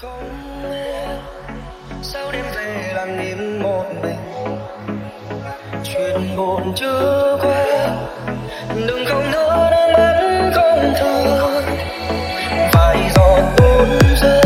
không em sao đêm về lặng im một mình chuyện buồn chưa qua đừng không nỡ nước mắt không thương vài giọt tuôn rơi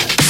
Live.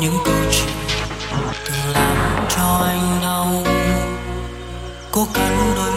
những câu chuyện từng làm cho anh đau. Cố gắng đôi